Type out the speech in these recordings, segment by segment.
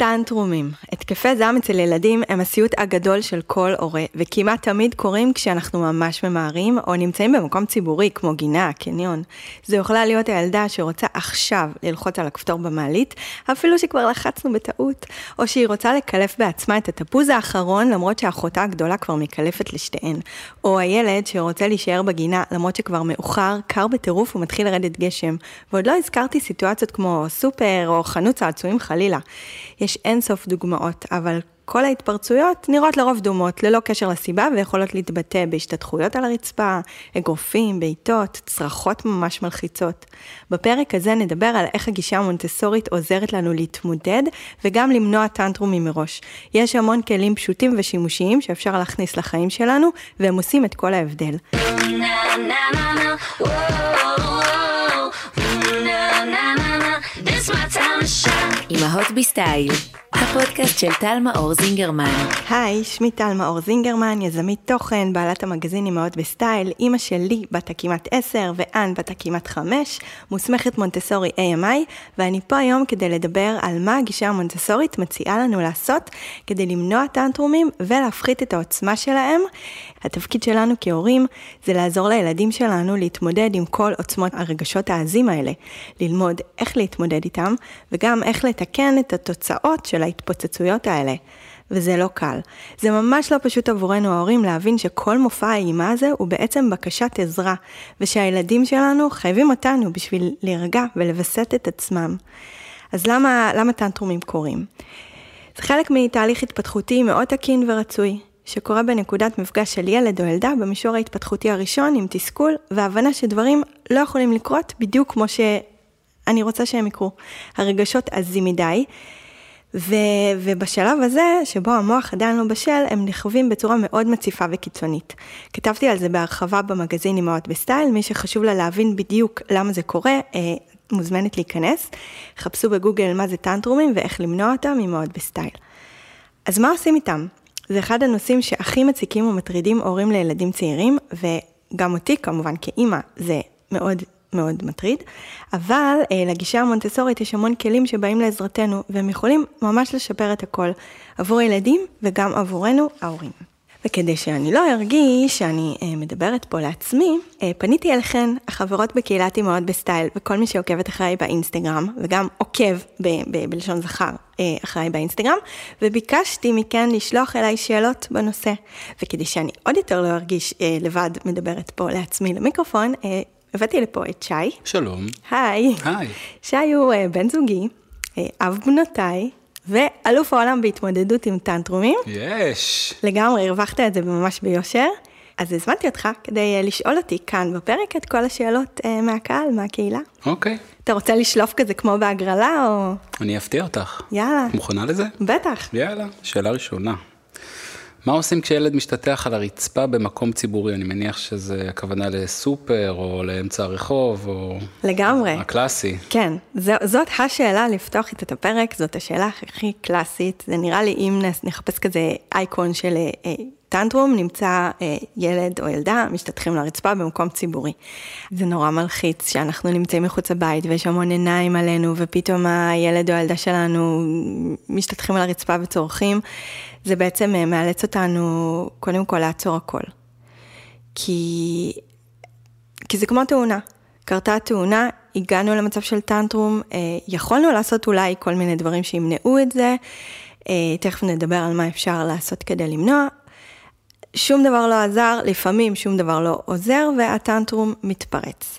טנטרומים. התקפי זעם אצל ילדים הם הסיוט הגדול של כל הורה, וכמעט תמיד קורים כשאנחנו ממש ממהרים, או נמצאים במקום ציבורי, כמו גינה, קניון. זו יכולה להיות הילדה שרוצה עכשיו ללחוץ על הכפתור במעלית, אפילו שכבר לחצנו בטעות, או שהיא רוצה לקלף בעצמה את התפוז האחרון, למרות שאחותה הגדולה כבר מקלפת לשתיהן. או הילד שרוצה להישאר בגינה, למרות שכבר מאוחר, קר בטירוף ומתחיל לרדת גשם. ועוד לא הזכרתי סיטואציות כמו סופר או חנות צעצועים חלילה. יש אינסוף דוגמאות, אבל כל ההתפרצויות נראות לרוב דומות, ללא קשר לסיבה, ויכולות להתבטא בהשתתחויות על הרצפה, אגרופים, בעיטות, צרחות ממש מלחיצות. בפרק הזה נדבר על איך הגישה המונטסורית עוזרת לנו להתמודד, וגם למנוע טנטרומים מראש. יש המון כלים פשוטים ושימושיים שאפשר להכניס לחיים שלנו, והם עושים את כל ההבדל. אמהות בסטייל, הפודקאסט של טל מאור זינגרמן. היי, שמי טל מאור זינגרמן, יזמית תוכן, בעלת המגזין אמהות בסטייל, אימא של לי בת הכמעט 10 ואן בת הכמעט 5, מוסמכת מונטסורי AMI, ואני פה היום כדי לדבר על מה הגישה המונטסורית מציעה לנו לעשות כדי למנוע טנטרומים ולהפחית את העוצמה שלהם. התפקיד שלנו כהורים זה לעזור לילדים שלנו להתמודד עם כל עוצמות הרגשות העזים האלה, ללמוד איך להתמודד איתם, וגם איך לתקן את התוצאות של ההתפוצצויות האלה. וזה לא קל. זה ממש לא פשוט עבורנו ההורים להבין שכל מופע האימה הזה הוא בעצם בקשת עזרה, ושהילדים שלנו חייבים אותנו בשביל להירגע ולווסת את עצמם. אז למה, למה טנטרומים קורים? זה חלק מתהליך התפתחותי מאוד תקין ורצוי, שקורה בנקודת מפגש של ילד או ילדה במישור ההתפתחותי הראשון עם תסכול והבנה שדברים לא יכולים לקרות בדיוק כמו שאני רוצה שהם יקרו. הרגשות עזים מדי, ו, ובשלב הזה, שבו המוח עדיין לא בשל, הם נחווים בצורה מאוד מציפה וקיצונית. כתבתי על זה בהרחבה במגזין אמהות בסטייל, מי שחשוב לה להבין בדיוק למה זה קורה, אה, מוזמנת להיכנס. חפשו בגוגל מה זה טנטרומים ואיך למנוע אותם אמהות בסטייל. אז מה עושים איתם? זה אחד הנושאים שהכי מציקים ומטרידים הורים לילדים צעירים, וגם אותי כמובן כאימא זה מאוד מאוד מטריד, אבל אה, לגישה המונטסורית יש המון כלים שבאים לעזרתנו, והם יכולים ממש לשפר את הכל עבור הילדים וגם עבורנו ההורים. וכדי שאני לא ארגיש שאני אה, מדברת פה לעצמי, אה, פניתי אליכן, החברות בקהילת אמהות בסטייל, וכל מי שעוקבת אחריי באינסטגרם, וגם עוקב ב- ב- בלשון זכר אה, אחריי באינסטגרם, וביקשתי מכן לשלוח אליי שאלות בנושא. וכדי שאני עוד יותר לא ארגיש אה, לבד מדברת פה לעצמי למיקרופון, אה, הבאתי לפה את שי. שלום. היי. היי. שי הוא אה, בן זוגי, אה, אב בנותיי, ואלוף העולם בהתמודדות עם טנטרומים. יש. לגמרי, הרווחת את זה ממש ביושר. אז הזמנתי אותך כדי אה, לשאול אותי כאן בפרק את כל השאלות מהקהל, מהקהילה. אוקיי. אתה רוצה לשלוף כזה כמו בהגרלה, או... אני אפתיע אותך. יאללה. מוכנה לזה? בטח. יאללה. שאלה ראשונה. מה עושים כשילד משתטח על הרצפה במקום ציבורי? אני מניח שזה הכוונה לסופר, או לאמצע הרחוב, או... לגמרי. הקלאסי. כן, זו, זאת השאלה לפתוח איתה את הפרק, זאת השאלה הכי קלאסית. זה נראה לי אם נחפש כזה אייקון של אה, טנטרום, נמצא אה, ילד או ילדה משתטחים לרצפה במקום ציבורי. זה נורא מלחיץ שאנחנו נמצאים מחוץ לבית ויש המון עיניים עלינו, ופתאום הילד או הילדה שלנו משתטחים על הרצפה וצורכים. זה בעצם אה, מאלץ אותנו קודם כל לעצור הכל. כי, כי זה כמו תאונה. קרתה תאונה, הגענו למצב של טנטרום, אה, יכולנו לעשות אולי כל מיני דברים שימנעו את זה, אה, תכף נדבר על מה אפשר לעשות כדי למנוע. שום דבר לא עזר, לפעמים שום דבר לא עוזר והטנטרום מתפרץ.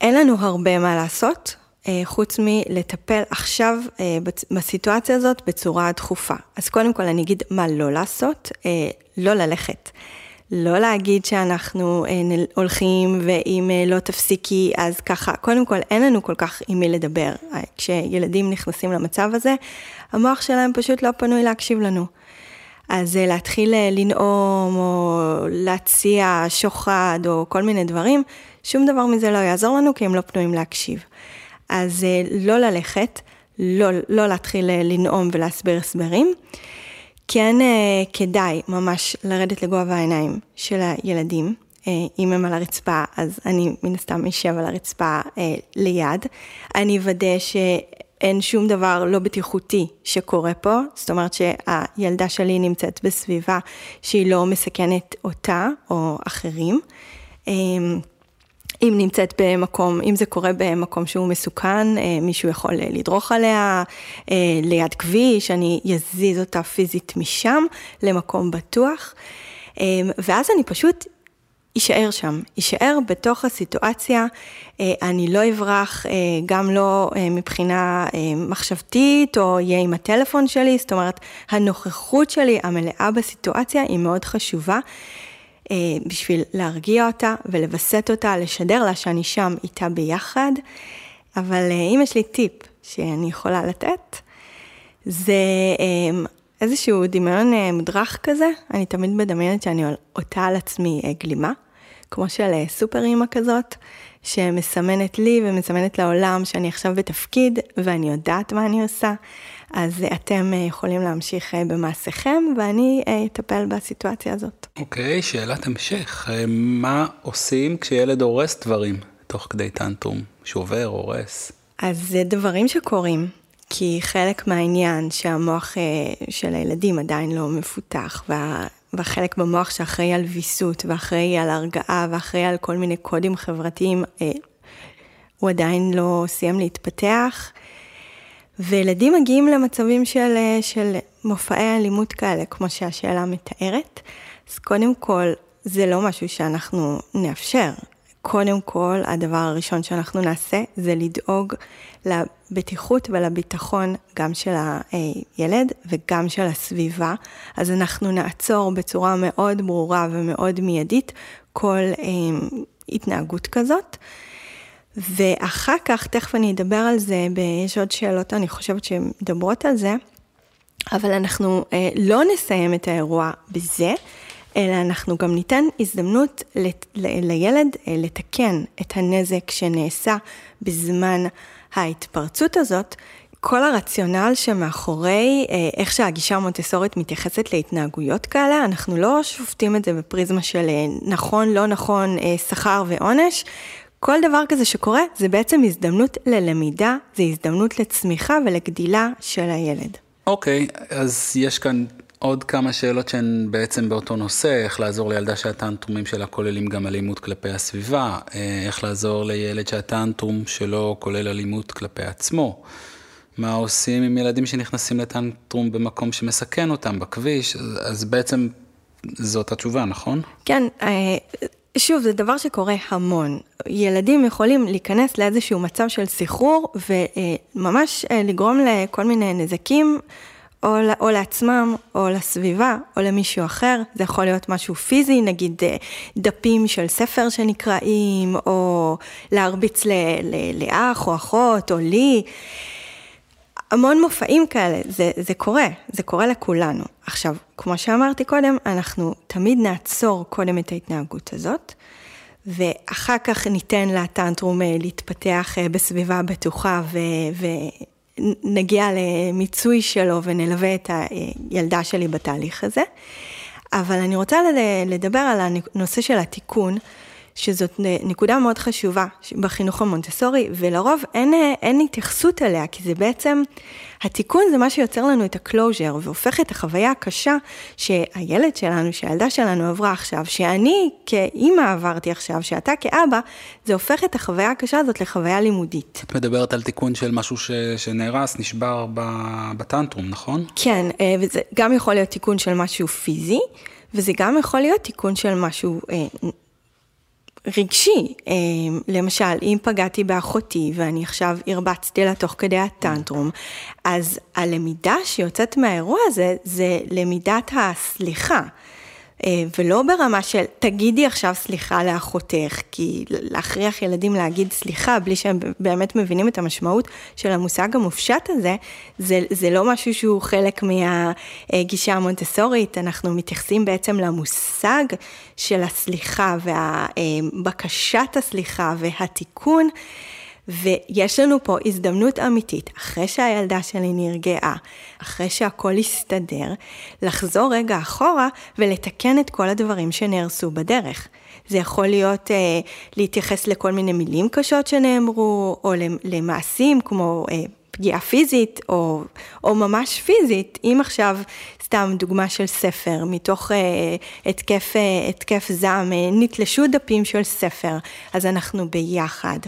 אין לנו הרבה מה לעשות, חוץ מלטפל עכשיו אה, בסיטואציה הזאת בצורה דחופה. אז קודם כל אני אגיד מה לא לעשות, אה, לא ללכת. לא להגיד שאנחנו הולכים ואם לא תפסיקי אז ככה, קודם כל אין לנו כל כך עם מי לדבר. כשילדים נכנסים למצב הזה, המוח שלהם פשוט לא פנוי להקשיב לנו. אז להתחיל לנאום או להציע שוחד או כל מיני דברים, שום דבר מזה לא יעזור לנו כי הם לא פנויים להקשיב. אז אה, לא ללכת, לא, לא להתחיל אה, לנאום ולהסביר הסברים. כן כדאי ממש לרדת לגובה העיניים של הילדים. אם הם על הרצפה, אז אני מן הסתם אשב על הרצפה ליד. אני אוודא אין שום דבר לא בטיחותי שקורה פה, זאת אומרת שהילדה שלי נמצאת בסביבה שהיא לא מסכנת אותה או אחרים. אם נמצאת במקום, אם זה קורה במקום שהוא מסוכן, אה, מישהו יכול לדרוך עליה אה, ליד כביש, אני אזיז אותה פיזית משם למקום בטוח. ואז אני פשוט יישאר שם, יישאר בתוך הסיטואציה, אה, אני לא אברח, אה, גם לא אה, מבחינה מחשבתית, או יהיה עם הטלפון שלי, זאת אומרת, הנוכחות שלי המלאה בסיטואציה היא מאוד חשובה. בשביל להרגיע אותה ולווסת אותה, לשדר לה שאני שם איתה ביחד. אבל אם יש לי טיפ שאני יכולה לתת, זה איזשהו דמיון מודרך כזה, אני תמיד מדמיינת שאני עוטה על עצמי גלימה. כמו של אה, סופר אימא כזאת, שמסמנת לי ומסמנת לעולם שאני עכשיו בתפקיד ואני יודעת מה אני עושה. אז אה, אתם אה, יכולים להמשיך במעשיכם ואני אטפל בסיטואציה הזאת. אוקיי, okay, שאלת המשך. מה עושים כשילד הורס דברים תוך כדי טנטרום? שובר, הורס? אז זה דברים שקורים. כי חלק מהעניין שהמוח של הילדים עדיין לא מפותח, וה... והחלק במוח שאחראי על ויסות, ואחראי על הרגעה, ואחראי על כל מיני קודים חברתיים, אה, הוא עדיין לא סיים להתפתח. וילדים מגיעים למצבים של, אה, של מופעי אלימות כאלה, כמו שהשאלה מתארת. אז קודם כל, זה לא משהו שאנחנו נאפשר. קודם כל, הדבר הראשון שאנחנו נעשה זה לדאוג לבטיחות ולביטחון גם של הילד וגם של הסביבה. אז אנחנו נעצור בצורה מאוד ברורה ומאוד מיידית כל אה, התנהגות כזאת. ואחר כך, תכף אני אדבר על זה, יש עוד שאלות, אני חושבת שהן מדברות על זה, אבל אנחנו אה, לא נסיים את האירוע בזה, אלא אנחנו גם ניתן הזדמנות לילד אה, לתקן את הנזק שנעשה בזמן ההתפרצות הזאת. כל הרציונל שמאחורי אה, איך שהגישה המונטסורית מתייחסת להתנהגויות כאלה, אנחנו לא שופטים את זה בפריזמה של אה, נכון, לא נכון, שכר ועונש. כל דבר כזה שקורה זה בעצם הזדמנות ללמידה, זה הזדמנות לצמיחה ולגדילה של הילד. אוקיי, okay, אז יש כאן עוד כמה שאלות שהן בעצם באותו נושא, איך לעזור לילדה שהטנטרומים שלה כוללים גם אלימות כלפי הסביבה, אה, איך לעזור לילד שהטנטרום שלו כולל אלימות כלפי עצמו, מה עושים עם ילדים שנכנסים לטנטרום במקום שמסכן אותם בכביש, אז בעצם זאת התשובה, נכון? כן, אה, שוב, זה דבר שקורה המון. ילדים יכולים להיכנס לאיזשהו מצב של סחרור וממש אה, לגרום לכל מיני נזקים. או, או לעצמם, או לסביבה, או למישהו אחר. זה יכול להיות משהו פיזי, נגיד אה, דפים של ספר שנקראים, או להרביץ ל, ל, לאח או אחות, או לי. המון מופעים כאלה, זה, זה קורה, זה קורה לכולנו. עכשיו, כמו שאמרתי קודם, אנחנו תמיד נעצור קודם את ההתנהגות הזאת, ואחר כך ניתן לטנטרום אה, להתפתח אה, בסביבה בטוחה ו... נגיע למיצוי שלו ונלווה את הילדה שלי בתהליך הזה. אבל אני רוצה לדבר על הנושא של התיקון, שזאת נקודה מאוד חשובה בחינוך המונטסורי, ולרוב אין, אין התייחסות אליה, כי זה בעצם, התיקון זה מה שיוצר לנו את הקלוז'ר, והופך את החוויה הקשה שהילד שלנו, שהילדה שלנו עברה עכשיו, שאני כאימא עברתי עכשיו, שאתה כאבא, זה הופך את החוויה הקשה הזאת לחוויה לימודית. את מדברת על תיקון של משהו ש, שנהרס, נשבר בטנטרום, נכון? כן, אה, וזה גם יכול להיות תיקון של משהו פיזי, וזה גם יכול להיות תיקון של משהו אה, רגשי. אה, למשל, אם פגעתי באחותי ואני עכשיו הרבצתי לה תוך כדי הטנטרום, אז הלמידה שיוצאת מהאירוע הזה, זה למידת הסליחה. אה, ולא ברמה של תגידי עכשיו סליחה לאחותך, כי להכריח ילדים להגיד סליחה בלי שהם באמת מבינים את המשמעות של המושג המופשט הזה, זה, זה לא משהו שהוא חלק מהגישה המונטסורית, אנחנו מתייחסים בעצם למושג של הסליחה ובקשת הסליחה והתיקון. ויש לנו פה הזדמנות אמיתית, אחרי שהילדה שלי נרגעה, אחרי שהכל הסתדר, לחזור רגע אחורה ולתקן את כל הדברים שנהרסו בדרך. זה יכול להיות אה, להתייחס לכל מיני מילים קשות שנאמרו, או למעשים כמו אה, פגיעה פיזית או, או ממש פיזית, אם עכשיו, סתם דוגמה של ספר, מתוך אה, התקף, אה, התקף זעם, אה, נתלשו דפים של ספר, אז אנחנו ביחד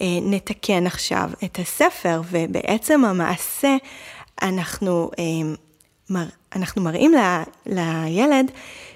נתקן עכשיו את הספר, ובעצם המעשה, אנחנו, אה, אנחנו מראים ל, לילד,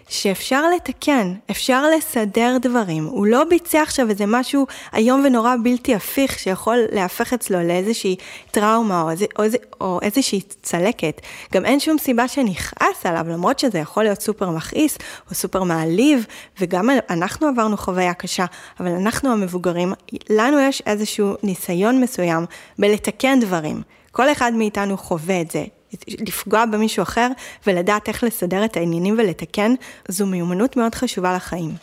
שאפשר לתקן, אפשר לסדר דברים. הוא לא ביצע עכשיו איזה משהו איום ונורא בלתי הפיך שיכול להפך אצלו לאיזושהי טראומה או, איזה, או, איזה, או איזושהי צלקת. גם אין שום סיבה שנכעס עליו, למרות שזה יכול להיות סופר מכעיס או סופר מעליב, וגם אנחנו עברנו חוויה קשה, אבל אנחנו המבוגרים, לנו יש איזשהו ניסיון מסוים בלתקן דברים. כל אחד מאיתנו חווה את זה, לפגוע במישהו אחר ולדעת איך לסדר את העניינים ולתקן, זו מיומנות מאוד חשובה לחיים.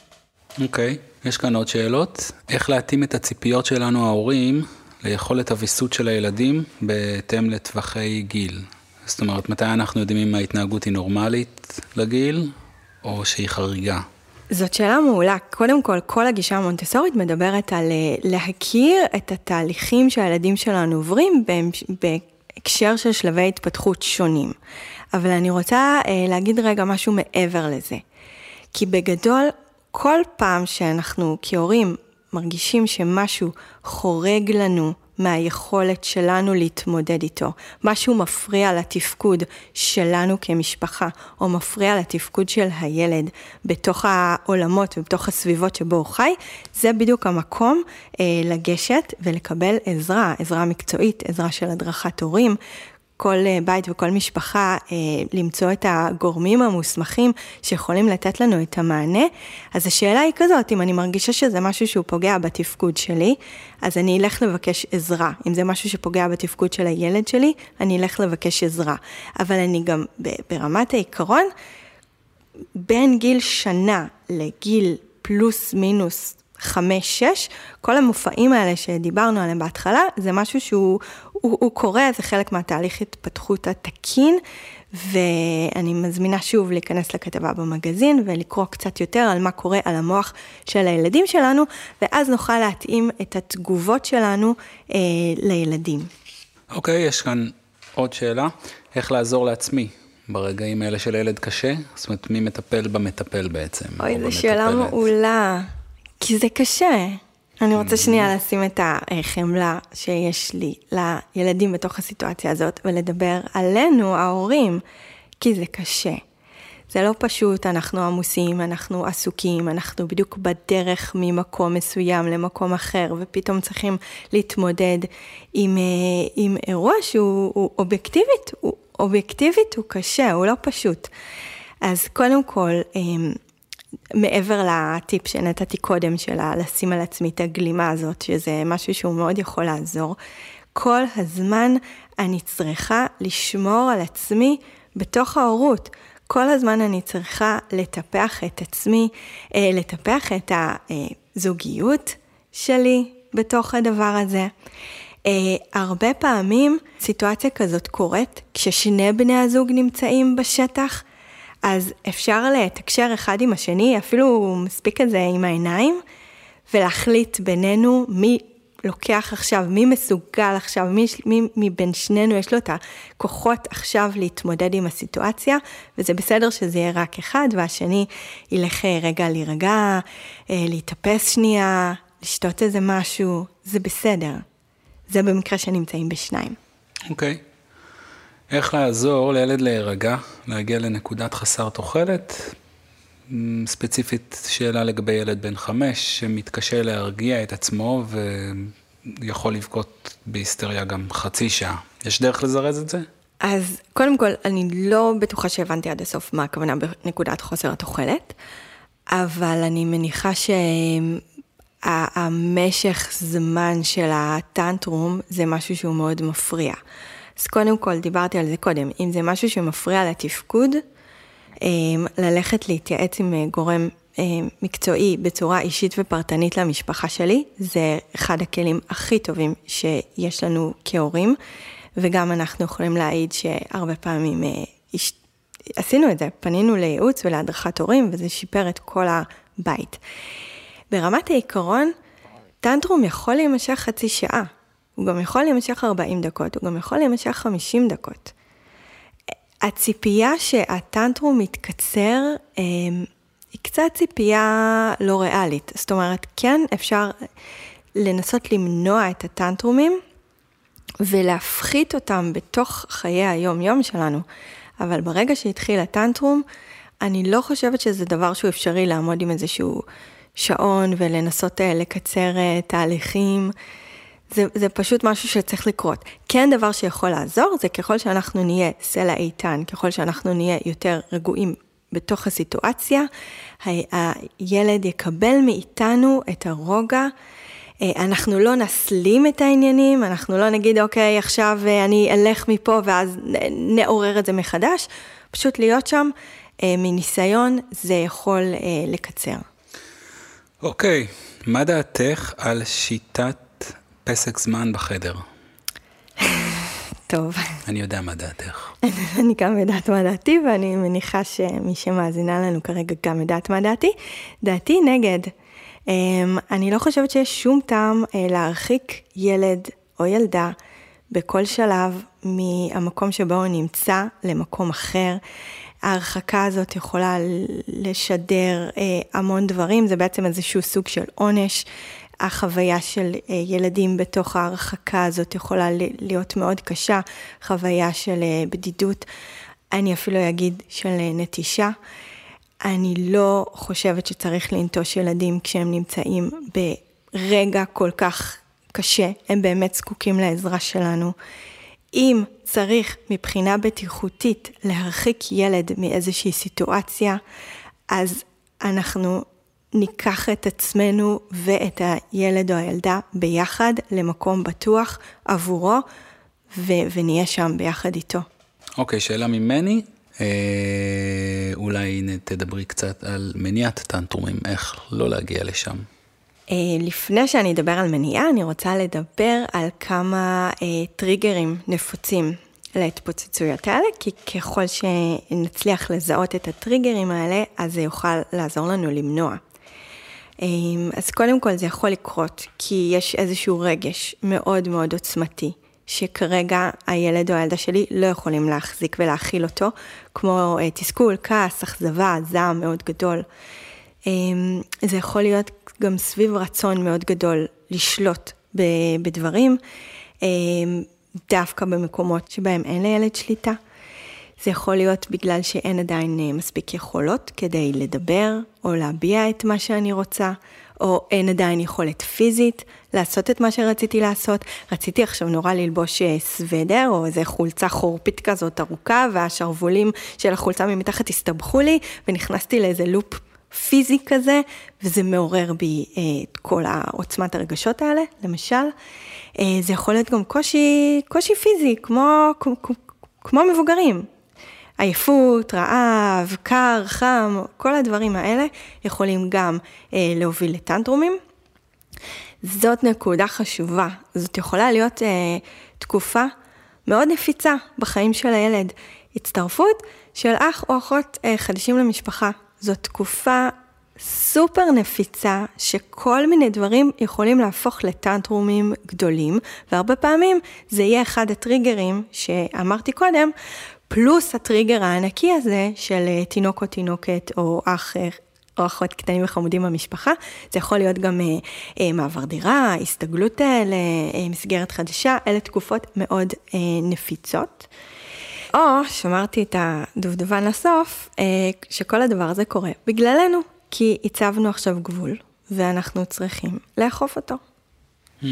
אוקיי, okay. יש כאן עוד שאלות. איך להתאים את הציפיות שלנו ההורים ליכולת הוויסות של הילדים בהתאם לטווחי גיל? זאת אומרת, מתי אנחנו יודעים אם ההתנהגות היא נורמלית לגיל, או שהיא חריגה? זאת שאלה מעולה. קודם כל, כל הגישה המונטסורית מדברת על אה, להכיר את התהליכים שהילדים שלנו עוברים הקשר של שלבי התפתחות שונים. אבל אני רוצה אה, להגיד רגע משהו מעבר לזה. כי בגדול, כל פעם שאנחנו כהורים מרגישים שמשהו חורג לנו מהיכולת שלנו להתמודד איתו, משהו מפריע לתפקוד שלנו כמשפחה, או מפריע לתפקוד של הילד. בתוך העולמות ובתוך הסביבות שבו הוא חי, זה בדיוק המקום אה, לגשת ולקבל עזרה, עזרה מקצועית, עזרה של הדרכת הורים, כל אה, בית וכל משפחה אה, למצוא את הגורמים המוסמכים שיכולים לתת לנו את המענה. אז השאלה היא כזאת, אם אני מרגישה שזה משהו שהוא פוגע בתפקוד שלי, אז אני אלך לבקש עזרה. אם זה משהו שפוגע בתפקוד של הילד שלי, אני אלך לבקש עזרה. אבל אני גם ברמת העיקרון, בין גיל שנה לגיל פלוס מינוס חמש-שש, כל המופעים האלה שדיברנו עליהם בהתחלה, זה משהו שהוא הוא, הוא קורה, זה חלק מהתהליך התפתחות התקין, ואני מזמינה שוב להיכנס לכתבה במגזין ולקרוא קצת יותר על מה קורה על המוח של הילדים שלנו, ואז נוכל להתאים את התגובות שלנו אה, לילדים. אוקיי, okay, יש כאן עוד שאלה, איך לעזור לעצמי ברגעים האלה של ילד קשה? זאת אומרת, מי מטפל במטפל בעצם? אוי, זו שאלה מעולה, כי זה קשה. אני רוצה שנייה לשים את החמלה שיש לי לילדים בתוך הסיטואציה הזאת ולדבר עלינו, ההורים, כי זה קשה. זה לא פשוט, אנחנו עמוסים, אנחנו עסוקים, אנחנו בדיוק בדרך ממקום מסוים למקום אחר, ופתאום צריכים להתמודד עם, אה, עם אירוע שהוא אובייקטיבית, הוא, אובייקטיבית הוא קשה, הוא לא פשוט. אז קודם כל, אמ, מעבר לטיפ שנתתי קודם של לשים על עצמי את הגלימה הזאת, שזה משהו שהוא מאוד יכול לעזור, כל הזמן אני צריכה לשמור על עצמי בתוך ההורות. כל הזמן אני צריכה לטפח את עצמי, אה, לטפח את הזוגיות שלי בתוך הדבר הזה. Uh, הרבה פעמים סיטואציה כזאת קורית כששני בני הזוג נמצאים בשטח אז אפשר לתקשר אחד עם השני, אפילו מספיק את זה עם העיניים, ולהחליט בינינו מי לוקח עכשיו, מי מסוגל עכשיו, מי, מי מבין שנינו יש לו את הכוחות עכשיו להתמודד עם הסיטואציה, וזה בסדר שזה יהיה רק אחד, והשני ילך אה, רגע להירגע, אה, להתאפס שנייה, לשתות איזה משהו, זה בסדר. זה במקרה שנמצאים בשניים. אוקיי. Okay. איך לעזור לילד להירגע, להגיע לנקודת חסר תוחלת? ספציפית שאלה לגבי ילד בן חמש שמתקשה להרגיע את עצמו ויכול לבכות בהיסטריה גם חצי שעה. יש דרך לזרז את זה? אז קודם כל, אני לא בטוחה שהבנתי עד הסוף מה הכוונה בנקודת חוסר התוחלת, אבל אני מניחה שהמשך זמן של הטנטרום זה משהו שהוא מאוד מפריע. אז קודם כל, דיברתי על זה קודם, אם זה משהו שמפריע לתפקוד, אמ, ללכת להתייעץ עם אה, גורם אמ, מקצועי בצורה אישית ופרטנית למשפחה שלי, זה אחד הכלים הכי טובים שיש לנו כהורים, וגם אנחנו יכולים להעיד שהרבה פעמים אה, עשינו את זה, פנינו לייעוץ ולהדרכת הורים, וזה שיפר את כל הבית. ברמת העיקרון, טנטרום יכול להימשך חצי שעה. הוא גם יכול להימשך 40 דקות, הוא גם יכול להימשך 50 דקות. הציפייה שהטנטרום מתקצר, אה, היא קצת ציפייה לא ריאלית. זאת אומרת, כן אפשר לנסות למנוע את הטנטרומים ולהפחית אותם בתוך חיי היום-יום שלנו. אבל ברגע שהתחיל הטנטרום, אני לא חושבת שזה דבר שהוא אפשרי לעמוד עם איזשהו שעון ולנסות אה, לקצר אה, תהליכים. זה, זה פשוט משהו שצריך לקרות. כן דבר שיכול לעזור, זה ככל שאנחנו נהיה סלע איתן, ככל שאנחנו נהיה יותר רגועים בתוך הסיטואציה, הילד יקבל מאיתנו את הרוגע. אה, אנחנו לא נסלים את העניינים, אנחנו לא נגיד, אוקיי, עכשיו אני אלך מפה ואז נעורר את זה מחדש, פשוט להיות שם מניסיון, זה יכול לקצר. אוקיי, מה דעתך על שיטת פסק זמן בחדר? טוב. אני יודע מה דעתך. אני גם יודעת מה דעתי, ואני מניחה שמי שמאזינה לנו כרגע גם יודעת מה דעתי. דעתי נגד. אמ, אני לא חושבת שיש שום טעם אה, להרחיק ילד או ילדה בכל שלב מהמקום שבו הוא נמצא למקום אחר. ההרחקה הזאת יכולה לשדר אה, המון דברים, זה בעצם איזשהו סוג של עונש. החוויה של אה, ילדים בתוך ההרחקה הזאת יכולה להיות מאוד קשה, חוויה של אה, בדידות, אני אפילו אגיד של אה, נטישה. אני לא חושבת שצריך לנטוש ילדים כשהם נמצאים ברגע כל כך קשה, הם באמת זקוקים לעזרה שלנו. אם צריך מבחינה בטיחותית להרחיק ילד מאיזושהי סיטואציה, אז אנחנו ניקח את עצמנו ואת הילד או הילדה ביחד למקום בטוח עבורו, ו- ונהיה שם ביחד איתו. אוקיי, okay, שאלה ממני. אה, אולי תדברי קצת על מניעת טנטרומים, איך לא להגיע לשם. אה, לפני שאני אדבר על מניעה, אני רוצה לדבר על כמה אה, טריגרים נפוצים להתפוצצויות האלה, כי ככל שנצליח לזהות את הטריגרים האלה, אז זה יוכל לעזור לנו למנוע. אה, אז קודם כל זה יכול לקרות, כי יש איזשהו רגש מאוד מאוד עוצמתי, שכרגע הילד או הילדה שלי לא יכולים להחזיק ולהכיל אותו, כמו אה, תסכול, כעס, אכזבה, זעם מאוד גדול. אה, זה יכול להיות גם סביב רצון מאוד גדול לשלוט בדברים, אה, דווקא במקומות שבהם אין לילד שליטה. זה יכול להיות בגלל שאין עדיין אה, מספיק יכולות כדי לדבר או להביע את מה שאני רוצה, או אין עדיין יכולת פיזית לעשות את מה שרציתי לעשות. רציתי עכשיו נורא ללבוש אה, סוודר או איזה חולצה חורפית כזאת ארוכה, והשרוולים של החולצה ממתחת הסתבכו לי, ונכנסתי לאיזה לופ פיזי כזה, וזה מעורר בי אה, את כל העוצמת הרגשות האלה, למשל. זה יכול להיות גם קושי, קושי פיזי, כמו, כמו, כמו מבוגרים. עייפות, רעב, קר, חם, כל הדברים האלה יכולים גם אה, להוביל לטנטרומים. זאת נקודה חשובה, זאת יכולה להיות אה, תקופה מאוד נפיצה בחיים של הילד. הצטרפות של אח או אחות אה, חדשים למשפחה. זאת תקופה סופר נפיצה, שכל מיני דברים יכולים להפוך לטנטרומים גדולים, והרבה פעמים זה יהיה אחד הטריגרים שאמרתי קודם, פלוס הטריגר הענקי הזה של אה, תינוק או תינוקת או אח אה, או אחות קטנים וחמודים במשפחה, זה יכול להיות גם אה, אה, מעבר דירה, הסתגלות למסגרת אה, חדשה, אלה תקופות מאוד אה, נפיצות. או, שמרתי את הדובדבן לסוף, אה, שכל הדבר הזה קורה בגללנו, כי הצבנו עכשיו גבול, ואנחנו צריכים לאכוף אותו. Hmm,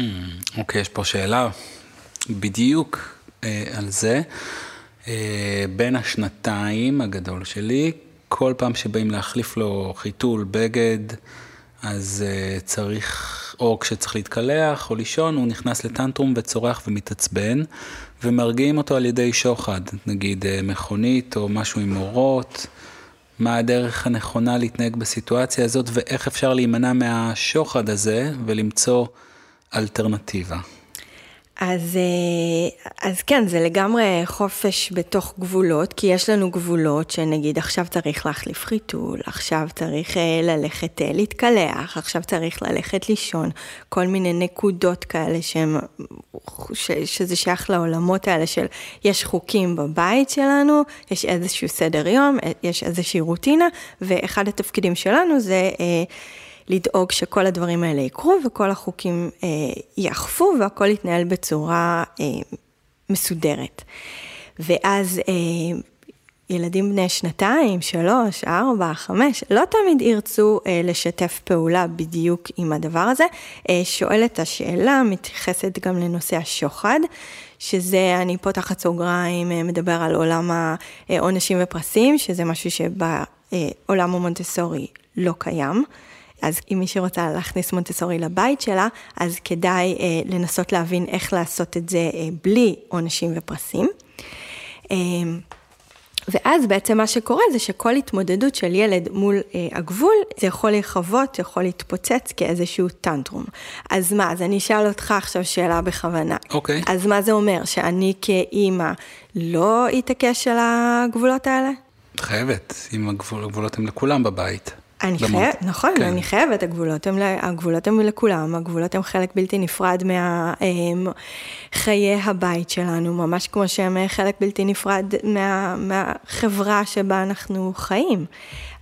אוקיי, okay, יש פה שאלה בדיוק אה, על זה. אה, בין השנתיים הגדול שלי, כל פעם שבאים להחליף לו חיתול, בגד, אז uh, צריך, או כשצריך להתקלח או לישון, הוא נכנס לטנטרום וצורח ומתעצבן, ומרגיעים אותו על ידי שוחד, נגיד uh, מכונית או משהו עם אורות, מה הדרך הנכונה להתנהג בסיטואציה הזאת, ואיך אפשר להימנע מהשוחד הזה ולמצוא אלטרנטיבה. אז, אה, אז כן, זה לגמרי חופש בתוך גבולות, כי יש לנו גבולות שנגיד עכשיו צריך להחליף חיתול, עכשיו צריך אה, ללכת אה, להתקלח, עכשיו צריך ללכת לישון, כל מיני נקודות כאלה שהם, ש, שזה שייך לעולמות האלה של יש חוקים בבית שלנו, יש איזשהו סדר יום, יש איזושהי רוטינה, ואחד התפקידים שלנו זה... לדאוג שכל הדברים האלה יקרו וכל החוקים אה, יאכפו והכל יתנהל בצורה אה, מסודרת. ואז אה, ילדים בני שנתיים, שלוש, ארבע, חמש, לא תמיד ירצו אה, לשתף פעולה בדיוק עם הדבר הזה. אה, שואלת השאלה, מתייחסת גם לנושא השוחד, שזה, אני פותחת סוגריים, אה, מדבר על עולם העונשים ופרסים, שזה משהו שבעולם המונטסורי לא קיים. אז אם מישהי רוצה להכניס מונטסורי לבית שלה, אז כדאי אה, לנסות להבין איך לעשות את זה אה, בלי עונשים ופרסים. אה, ואז בעצם מה שקורה זה שכל התמודדות של ילד מול אה, הגבול, זה יכול להיחוות, יכול להתפוצץ כאיזשהו טנטרום. אז מה, אז אני אשאל אותך עכשיו שאלה בכוונה. אוקיי. Okay. אז מה זה אומר, שאני כאימא לא אתעקש על הגבולות האלה? חייבת, אם הגבול, הגבולות הם לכולם בבית. אני חייבת, נכון, כן. אני חייבת, הגבולות הם, הגבולות הם לכולם, הגבולות הם חלק בלתי נפרד מחיי הבית שלנו, ממש כמו שהם חלק בלתי נפרד מה, מהחברה שבה אנחנו חיים.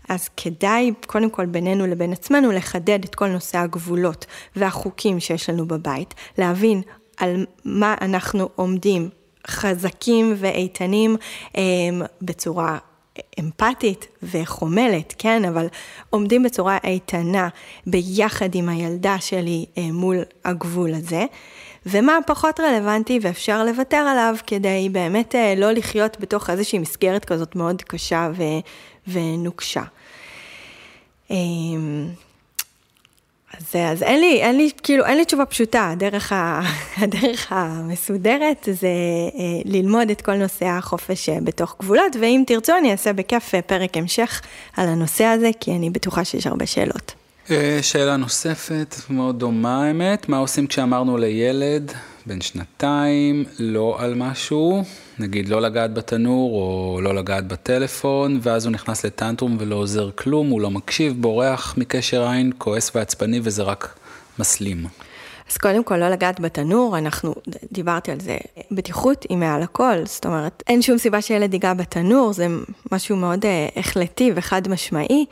אז כדאי, קודם כל בינינו לבין עצמנו, לחדד את כל נושא הגבולות והחוקים שיש לנו בבית, להבין על מה אנחנו עומדים חזקים ואיתנים בצורה אמפתית וחומלת, כן, אבל עומדים בצורה איתנה ביחד עם הילדה שלי אה, מול הגבול הזה, ומה פחות רלוונטי ואפשר לוותר עליו כדי באמת אה, לא לחיות בתוך איזושהי מסגרת כזאת מאוד קשה ו- ונוקשה. אז, אז אין לי, אין לי, כאילו, אין לי תשובה פשוטה. הדרך, ה, הדרך המסודרת זה אה, ללמוד את כל נושא החופש אה, בתוך גבולות, ואם תרצו אני אעשה בכיף אה, פרק המשך על הנושא הזה, כי אני בטוחה שיש הרבה שאלות. שאלה נוספת, מאוד דומה האמת, מה עושים כשאמרנו לילד בן שנתיים, לא על משהו, נגיד לא לגעת בתנור או לא לגעת בטלפון, ואז הוא נכנס לטנטרום ולא עוזר כלום, הוא לא מקשיב, בורח מקשר עין, כועס ועצבני וזה רק מסלים. אז קודם כל, לא לגעת בתנור, אנחנו, דיברתי על זה, בטיחות היא מעל הכל, זאת אומרת, אין שום סיבה שילד ייגע בתנור, זה משהו מאוד אה, החלטי וחד משמעי.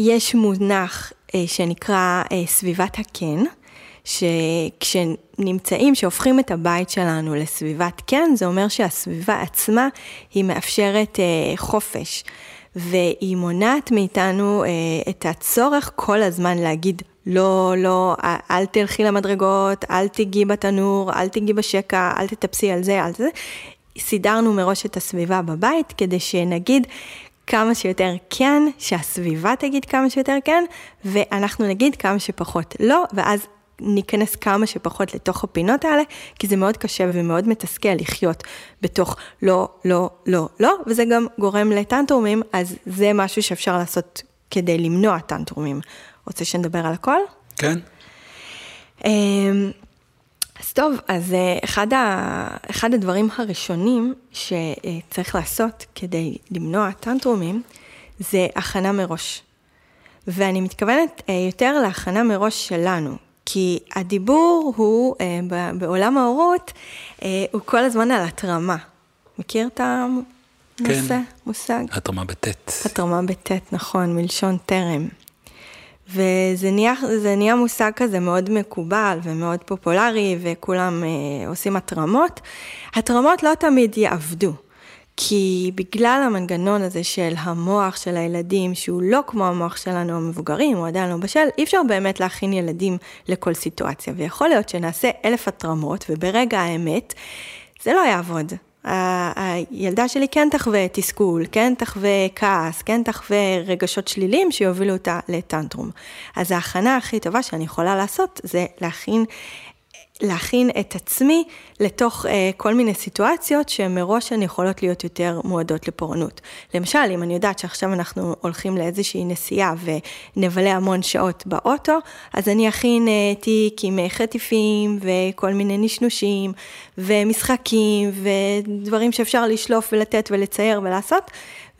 אה, יש מונח אה, שנקרא סביבת הקן. שכשנמצאים, שהופכים את הבית שלנו לסביבת כן, זה אומר שהסביבה עצמה היא מאפשרת אה, חופש, והיא מונעת מאיתנו אה, את הצורך כל הזמן להגיד לא, לא, אל תלכי למדרגות, אל תיגעי בתנור, אל תיגעי בשקע, אל תטפסי על זה, על זה. סידרנו מראש את הסביבה בבית כדי שנגיד כמה שיותר כן, שהסביבה תגיד כמה שיותר כן, ואנחנו נגיד כמה שפחות לא, ואז ניכנס כמה שפחות לתוך הפינות האלה, כי זה מאוד קשה ומאוד מתסכל לחיות בתוך לא, לא, לא, לא, וזה גם גורם לטנטרומים, אז זה משהו שאפשר לעשות כדי למנוע טנטרומים. רוצה שנדבר על הכל? כן. אז טוב, אז אה, אחד, ה, אחד הדברים הראשונים שצריך לעשות כדי למנוע טנטרומים, זה הכנה מראש. ואני מתכוונת אה, יותר להכנה מראש שלנו, כי הדיבור הוא, אה, בעולם ההורות, הוא כל הזמן על התרמה. מכיר את הנושא, כן. מושג? התרמה בטית. התרמה בטית, נכון, מלשון טרם. וזה נהיה, נהיה מושג כזה מאוד מקובל ומאוד פופולרי, וכולם אה, עושים התרמות. התרמות לא תמיד יעבדו. כי בגלל המנגנון הזה של המוח של הילדים, שהוא לא כמו המוח שלנו המבוגרים, הוא עדיין לא בשל, אי אפשר באמת להכין ילדים לכל סיטואציה. ויכול להיות שנעשה אלף התרמות, וברגע האמת, זה לא יעבוד. הילדה שלי כן תחווה תסכול, כן תחווה כעס, כן תחווה רגשות שליליים שיובילו אותה לטנטרום. אז ההכנה הכי טובה שאני יכולה לעשות זה להכין להכין את עצמי לתוך אה, כל מיני סיטואציות שמראש הן יכולות להיות יותר מועדות לפורענות. למשל, אם אני יודעת שעכשיו אנחנו הולכים לאיזושהי נסיעה ונבלה המון שעות באוטו, אז אני אכין אה, תיק עם אה, חטיפים וכל מיני נשנושים ומשחקים ודברים שאפשר לשלוף ולתת ולצייר ולעשות.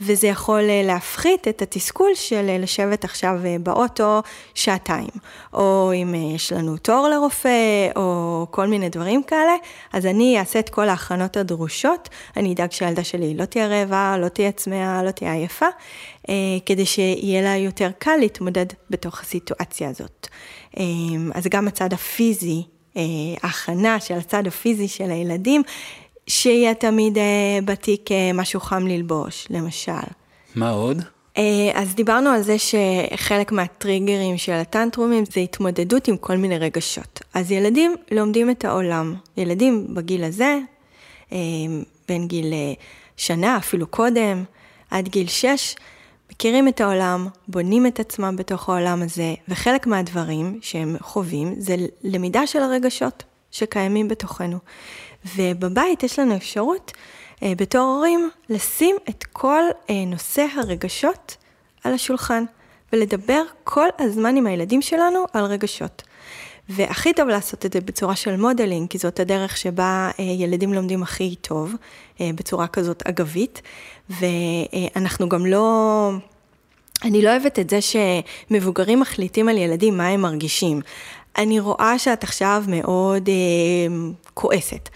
וזה יכול אה, להפחית את התסכול של אה, לשבת עכשיו אה, באוטו שעתיים, או אם יש לנו תור לרופא, או כל מיני דברים כאלה, אז אני אעשה את כל ההכנות הדרושות, אני אדאג שהילדה שלי לא תהיה רעבה, לא תהיה צמאה, לא תהיה עייפה, כדי שיהיה לה יותר קל להתמודד בתוך הסיטואציה הזאת. אז גם הצד הפיזי, ההכנה של הצד הפיזי של הילדים, שיהיה תמיד אה, בתיק אה, משהו חם ללבוש, למשל. מה עוד? אה, אז דיברנו על זה שחלק מהטריגרים של הטנטרומים זה התמודדות עם כל מיני רגשות. אז ילדים לומדים את העולם. ילדים בגיל הזה, אה, בין גיל אה, שנה, אפילו קודם, עד גיל שש, מכירים את העולם, בונים את עצמם בתוך העולם הזה, וחלק מהדברים שהם חווים זה למידה של הרגשות שקיימים בתוכנו. ובבית יש לנו אפשרות אה, בתור הורים לשים את כל אה, נושא הרגשות על השולחן ולדבר כל הזמן עם הילדים שלנו על רגשות. והכי טוב לעשות את זה בצורה של modeling, כי זאת הדרך שבה אה, ילדים לומדים הכי טוב, אה, בצורה כזאת אגבית, ואנחנו גם לא... אני לא אוהבת את זה שמבוגרים מחליטים על ילדים מה הם מרגישים. אני רואה שאת עכשיו מאוד אה, כועסת,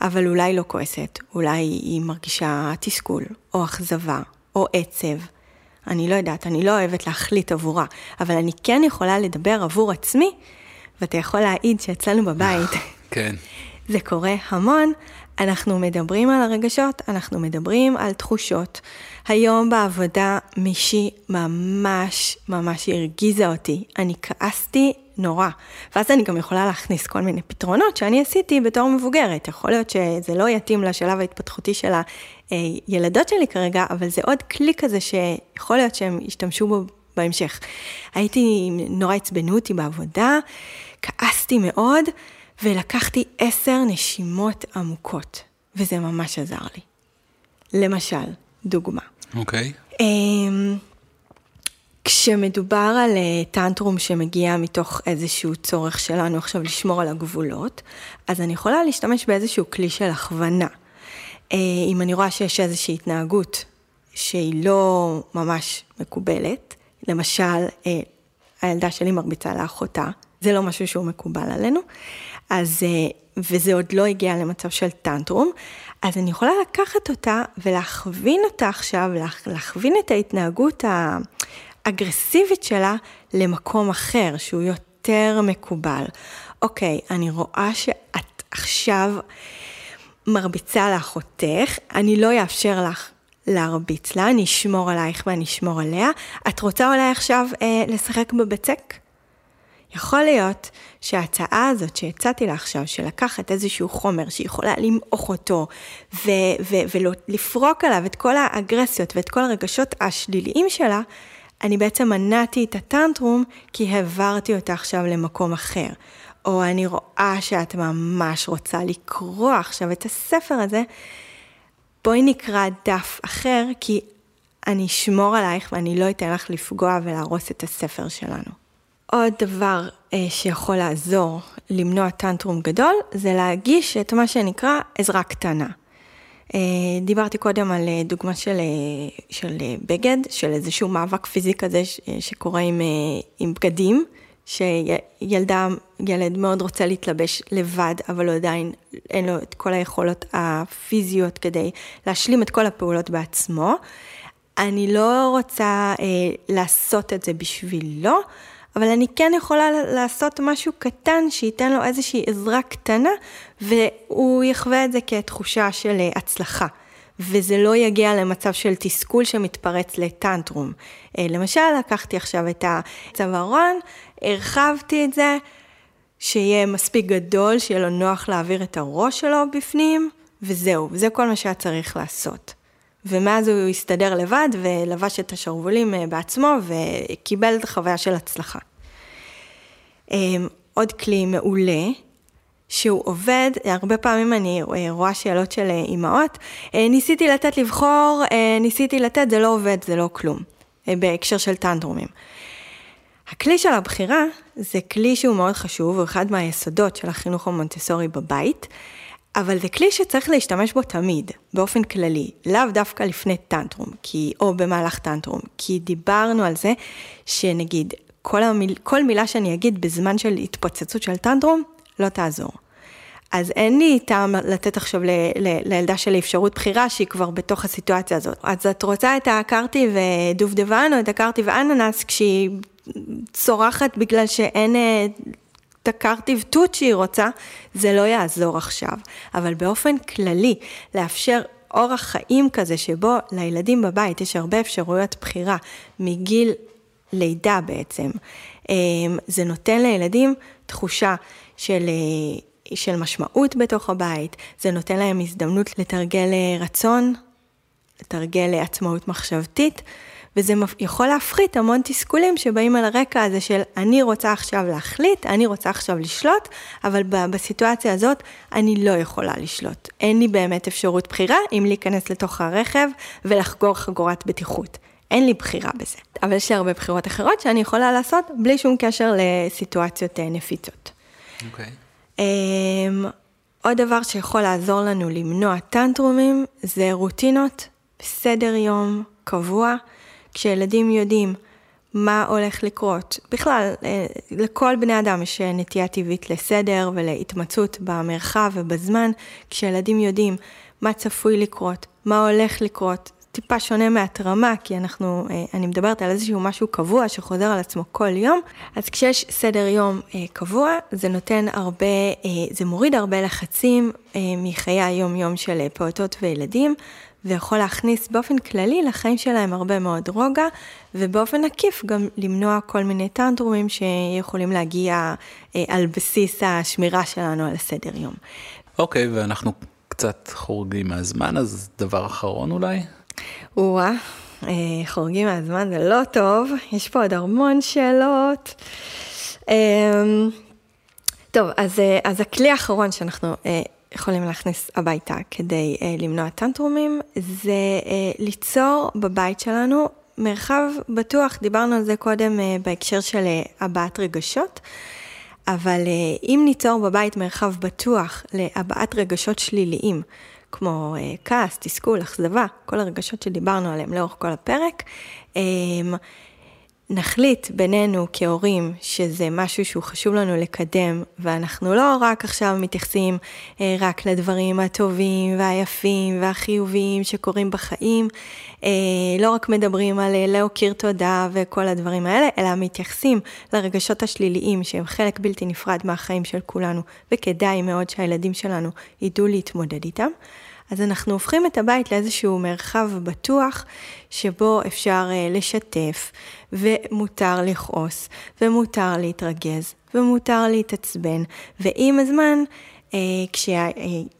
אבל אולי לא כועסת, אולי היא מרגישה תסכול, או אכזבה, או עצב. אני לא יודעת, אני לא אוהבת להחליט עבורה, אבל אני כן יכולה לדבר עבור עצמי, ואתה יכול להעיד שאצלנו בבית, כן. זה קורה המון, אנחנו מדברים על הרגשות, אנחנו מדברים על תחושות. היום בעבודה מישהי ממש ממש הרגיזה אותי. אני כעסתי נורא. ואז אני גם יכולה להכניס כל מיני פתרונות שאני עשיתי בתור מבוגרת. יכול להיות שזה לא יתאים לשלב ההתפתחותי של הילדות שלי כרגע, אבל זה עוד כלי כזה שיכול להיות שהם ישתמשו בו בהמשך. הייתי, נורא עצבנו אותי בעבודה, כעסתי מאוד, ולקחתי עשר נשימות עמוקות, וזה ממש עזר לי. למשל, דוגמה. אוקיי. Okay. כשמדובר על אה, טנטרום שמגיע מתוך איזשהו צורך שלנו עכשיו לשמור על הגבולות, אז אני יכולה להשתמש באיזשהו כלי של הכוונה. אה, אם אני רואה שיש איזושהי התנהגות שהיא לא ממש מקובלת, למשל, אה, הילדה שלי מרביצה לאחותה, זה לא משהו שהוא מקובל עלינו, אז, וזה עוד לא הגיע למצב של טנטרום, אז אני יכולה לקחת אותה ולהכווין אותה עכשיו, להכווין את ההתנהגות האגרסיבית שלה למקום אחר, שהוא יותר מקובל. אוקיי, אני רואה שאת עכשיו מרביצה לאחותך, אני לא אאפשר לך להרביץ לה, אני אשמור עלייך ואני אשמור עליה. את רוצה אולי עכשיו אה, לשחק בבצק? יכול להיות שההצעה הזאת שהצעתי לה עכשיו, של לקחת איזשהו חומר שיכולה למעוך אותו ולפרוק עליו את כל האגרסיות ואת כל הרגשות השליליים שלה, אני בעצם מנעתי את הטנטרום כי העברתי אותה עכשיו למקום אחר. או אני רואה שאת ממש רוצה לקרוא עכשיו את הספר הזה, בואי נקרא דף אחר, כי אני אשמור עלייך ואני לא אתן לך לפגוע ולהרוס את הספר שלנו. עוד דבר אה, שיכול לעזור למנוע טנטרום גדול, זה להגיש את מה שנקרא עזרה קטנה. אה, דיברתי קודם על אה, דוגמה של, אה, של בגד, של איזשהו מאבק פיזי כזה שקורה עם, עם בגדים, שילדה, ילד מאוד רוצה להתלבש לבד, אבל הוא עדיין אין לו את כל היכולות הפיזיות כדי להשלים את כל הפעולות בעצמו. אני לא רוצה אה, לעשות את זה בשבילו, אבל אני כן יכולה לעשות משהו קטן שייתן לו איזושהי עזרה קטנה, והוא יחווה את זה כתחושה של אה, הצלחה. וזה לא יגיע למצב של תסכול שמתפרץ לטנטרום. אה, למשל, לקחתי עכשיו את הצווארון, הרחבתי את זה, שיהיה מספיק גדול, שיהיה לו נוח להעביר את הראש שלו בפנים, וזהו, זה כל מה שהיה צריך לעשות. ומאז הוא הסתדר לבד ולבש את השרוולים אה, בעצמו וקיבל את החוויה של הצלחה. אמ, עוד כלי מעולה שהוא עובד, הרבה פעמים אני רואה שאלות של אימהות, ניסיתי לתת לבחור, ניסיתי לתת, זה לא עובד, זה לא כלום, בהקשר של טנטרומים. הכלי של הבחירה זה כלי שהוא מאוד חשוב, הוא אחד מהיסודות של החינוך המונטסורי בבית, אבל זה כלי שצריך להשתמש בו תמיד, באופן כללי, לאו דווקא לפני טנטרום, כי, או במהלך טנטרום, כי דיברנו על זה שנגיד, כל, המיל, כל מילה שאני אגיד בזמן של התפוצצות של טנטרום, לא תעזור. אז אין לי טעם לתת עכשיו ל, ל, לילדה שלי אפשרות בחירה שהיא כבר בתוך הסיטואציה הזאת. אז את רוצה את הקרטי ודובדבן או את הקרטי ואננס כשהיא צורחת בגלל שאין אה, הקרטיב תות שהיא רוצה, זה לא יעזור עכשיו. אבל באופן כללי, לאפשר אורח חיים כזה שבו לילדים בבית יש הרבה אפשרויות בחירה מגיל לידה בעצם. אה, זה נותן לילדים תחושה של אה, של משמעות בתוך הבית, זה נותן להם הזדמנות לתרגל רצון, לתרגל עצמאות מחשבתית, וזה יכול להפחית המון תסכולים שבאים על הרקע הזה של אני רוצה עכשיו להחליט, אני רוצה עכשיו לשלוט, אבל בסיטואציה הזאת אני לא יכולה לשלוט. אין לי באמת אפשרות בחירה אם להיכנס לתוך הרכב ולחגור חגורת בטיחות. אין לי בחירה בזה. אבל יש לי הרבה בחירות אחרות שאני יכולה לעשות בלי שום קשר לסיטואציות אה, נפיצות. אוקיי. Okay. Um, עוד דבר שיכול לעזור לנו למנוע טנטרומים זה רוטינות בסדר יום קבוע, כשילדים יודעים מה הולך לקרות. בכלל, אה, לכל בני אדם יש נטייה טבעית לסדר ולהתמצאות במרחב ובזמן, כשילדים יודעים מה צפוי לקרות, מה הולך לקרות, טיפה שונה מהתרמה, כי אנחנו, אה, אני מדברת על איזשהו משהו קבוע שחוזר על עצמו כל יום, אז כשיש סדר יום אה, קבוע, זה נותן הרבה, אה, זה מוריד הרבה לחצים מחיי היום-יום של פעוטות וילדים, ויכול להכניס באופן כללי לחיים שלהם הרבה מאוד רוגע, ובאופן עקיף גם למנוע כל מיני טנטרומים שיכולים להגיע על בסיס השמירה שלנו על הסדר יום. אוקיי, okay, ואנחנו קצת חורגים מהזמן, אז דבר אחרון אולי? או-אה, אה, חורגים מהזמן זה לא טוב, יש פה עוד המון שאלות. אמ, טוב, אז, אה, אז הכלי האחרון שאנחנו אה, יכולים להכניס הביתה כדי למנוע טנטרומים, זה ליצור בבית שלנו מרחב בטוח, דיברנו על זה קודם בהקשר של הבעת רגשות, אבל אם ניצור בבית מרחב בטוח להבעת רגשות שליליים, כמו אה, כעס, תסכול, אכזבה, כל הרגשות שדיברנו עליהם לאורך כל הפרק. נחליט בינינו כהורים שזה משהו שהוא חשוב לנו לקדם, ואנחנו לא רק עכשיו מתייחסים אה, רק לדברים הטובים והיפים והחיוביים שקורים בחיים, אה, לא רק מדברים על אה, להוקיר תודה וכל הדברים האלה, אלא מתייחסים לרגשות השליליים שהם חלק בלתי נפרד מהחיים של כולנו, וכדאי מאוד שהילדים שלנו ידעו להתמודד איתם. אז אנחנו הופכים את הבית לאיזשהו מרחב בטוח, שבו אפשר אה, לשתף, ומותר לכעוס, ומותר להתרגז, ומותר להתעצבן, ועם הזמן, אה, כשה, אה,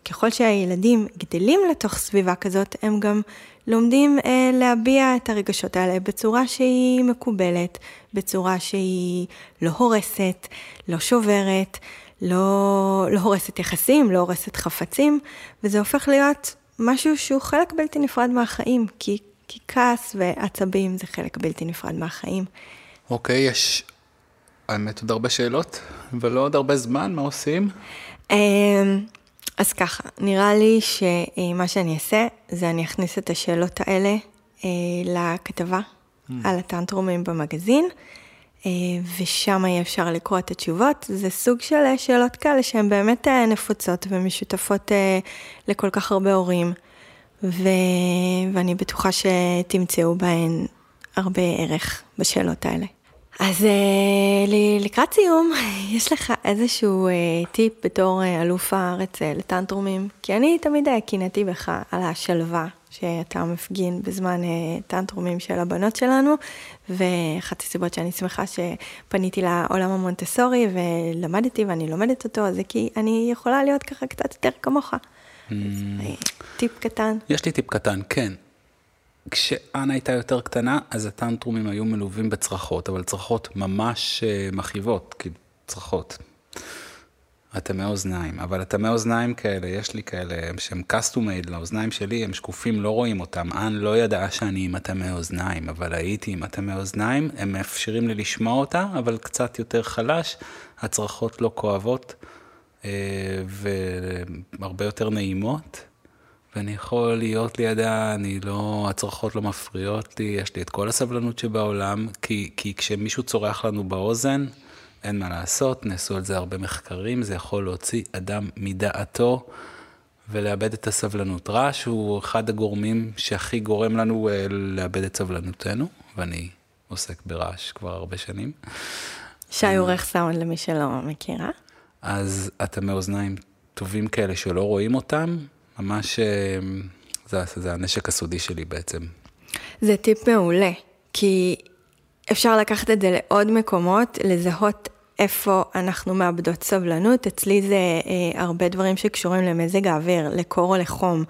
ככל שהילדים גדלים לתוך סביבה כזאת, הם גם לומדים להביע את הרגשות האלה בצורה שהיא מקובלת, בצורה שהיא לא הורסת, לא שוברת, לא, לא הורסת יחסים, לא הורסת חפצים, וזה הופך להיות משהו שהוא חלק בלתי נפרד מהחיים, כי, כי כעס ועצבים זה חלק בלתי נפרד מהחיים. אוקיי, okay, יש האמת עוד הרבה שאלות, ולא עוד הרבה זמן, מה עושים? אמ, אז ככה, נראה לי שמה שאני אעשה, זה אני אכניס את השאלות האלה אה, לכתבה mm. על הטנטרומים במגזין. אה, ושם יהיה אפשר לקרוא את התשובות. זה סוג של אה, שאלות כאלה שהן באמת אה, נפוצות ומשותפות לכל כך הרבה הורים, ו... ואני בטוחה שתמצאו בהן הרבה ערך בשאלות האלה. אז לקראת סיום, יש לך איזשהו טיפ בתור אלוף הארץ לטנטרומים? כי אני תמיד קינאתי בך על השלווה שאתה מפגין בזמן uh, טנטרומים של הבנות שלנו, ואחת הסיבות שאני שמחה שפניתי לעולם המונטסורי ולמדתי ואני לומדת אותו, זה כי אני יכולה להיות ככה קצת יותר כמוך. Mm. אז, טיפ קטן. יש לי טיפ קטן, כן. כשאנה הייתה יותר קטנה, אז הטנטרומים היו מלווים בצרחות, אבל צרחות ממש uh, מכאיבות, כאילו, צרחות. אטמי אוזניים, אבל אטמי אוזניים כאלה, יש לי כאלה שהם custom made לאוזניים שלי, הם שקופים, לא רואים אותם. אנ לא ידעה שאני עם אטמי אוזניים, אבל הייתי עם אטמי אוזניים, הם מאפשרים לי לשמוע אותה, אבל קצת יותר חלש, הצרחות לא כואבות אה, והרבה יותר נעימות. ואני יכול להיות לידה, אני לא, הצרחות לא מפריעות לי, יש לי את כל הסבלנות שבעולם, כי, כי כשמישהו צורח לנו באוזן, אין מה לעשות, נעשו על זה הרבה מחקרים, זה יכול להוציא אדם מדעתו ולאבד את הסבלנות. רעש הוא אחד הגורמים שהכי גורם לנו אה, לאבד את סבלנותנו, ואני עוסק ברעש כבר הרבה שנים. שי עורך סאונד למי שלא מכירה. אז אטמי אוזניים טובים כאלה שלא רואים אותם, ממש, אה, זה, זה הנשק הסודי שלי בעצם. זה טיפ מעולה, כי אפשר לקחת את זה לעוד מקומות, לזהות איפה אנחנו מאבדות סבלנות. אצלי זה אה, הרבה דברים שקשורים למזג האוויר, לקור או לחום.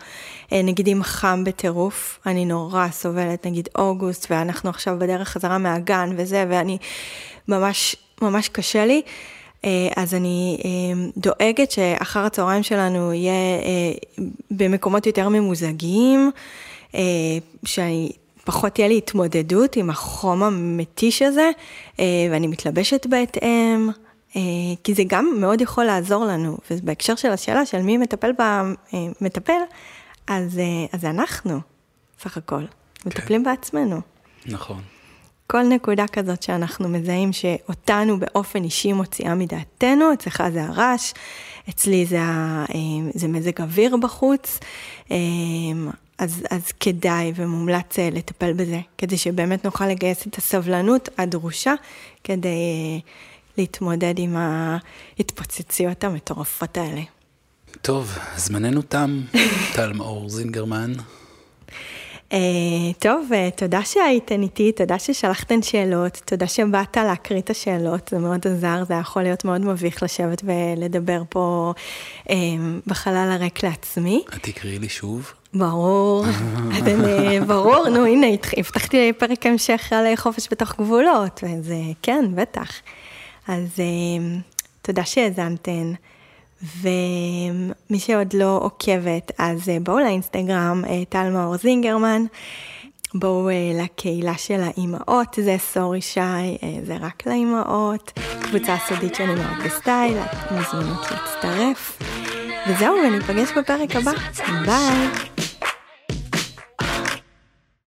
אה, נגיד אם חם בטירוף, אני נורא סובלת, נגיד אוגוסט, ואנחנו עכשיו בדרך חזרה מהגן וזה, ואני ממש, ממש קשה לי. אה, אז אני אה, דואגת שאחר הצהריים שלנו יהיה אה, במקומות יותר ממוזגים, שאני פחות תהיה לי התמודדות עם החום המתיש הזה, ואני מתלבשת בהתאם, כי זה גם מאוד יכול לעזור לנו. ובהקשר של השאלה של מי מטפל במטפל, אז, אז אנחנו, סך הכל, כן. מטפלים בעצמנו. נכון. כל נקודה כזאת שאנחנו מזהים שאותנו באופן אישי מוציאה מדעתנו, אצלך זה הרעש, אצלי זה, אה, זה מזג אוויר בחוץ, אה, אז, אז כדאי ומומלץ אה, לטפל בזה, כדי שבאמת נוכל לגייס את הסבלנות הדרושה כדי להתמודד עם ההתפוצצויות המטורפות האלה. טוב, זמננו תם, טל מאור זינגרמן. Uh, טוב, uh, תודה שהייתן איתי, תודה ששלחתן שאלות, תודה שבאת להקריא את השאלות, זה מאוד עזר, זה יכול להיות מאוד מביך לשבת ולדבר פה uh, בחלל הריק לעצמי. את תקראי לי שוב? ברור, אז אני, ברור, נו הנה, הבטחתי פרק המשך על חופש בתוך גבולות, וזה, כן, בטח. אז uh, תודה שהאזנתן. ומי שעוד לא עוקבת, אז אה, בואו לאינסטגרם, אה, טל מאור זינגרמן, בואו אה, לקהילה של האימהות, זה sorry ש, זה רק לאימהות, קבוצה סודית של אימהות בסטייל, את מוזמנות להצטרף. וזהו, וניפגש בפרק הבא. ביי.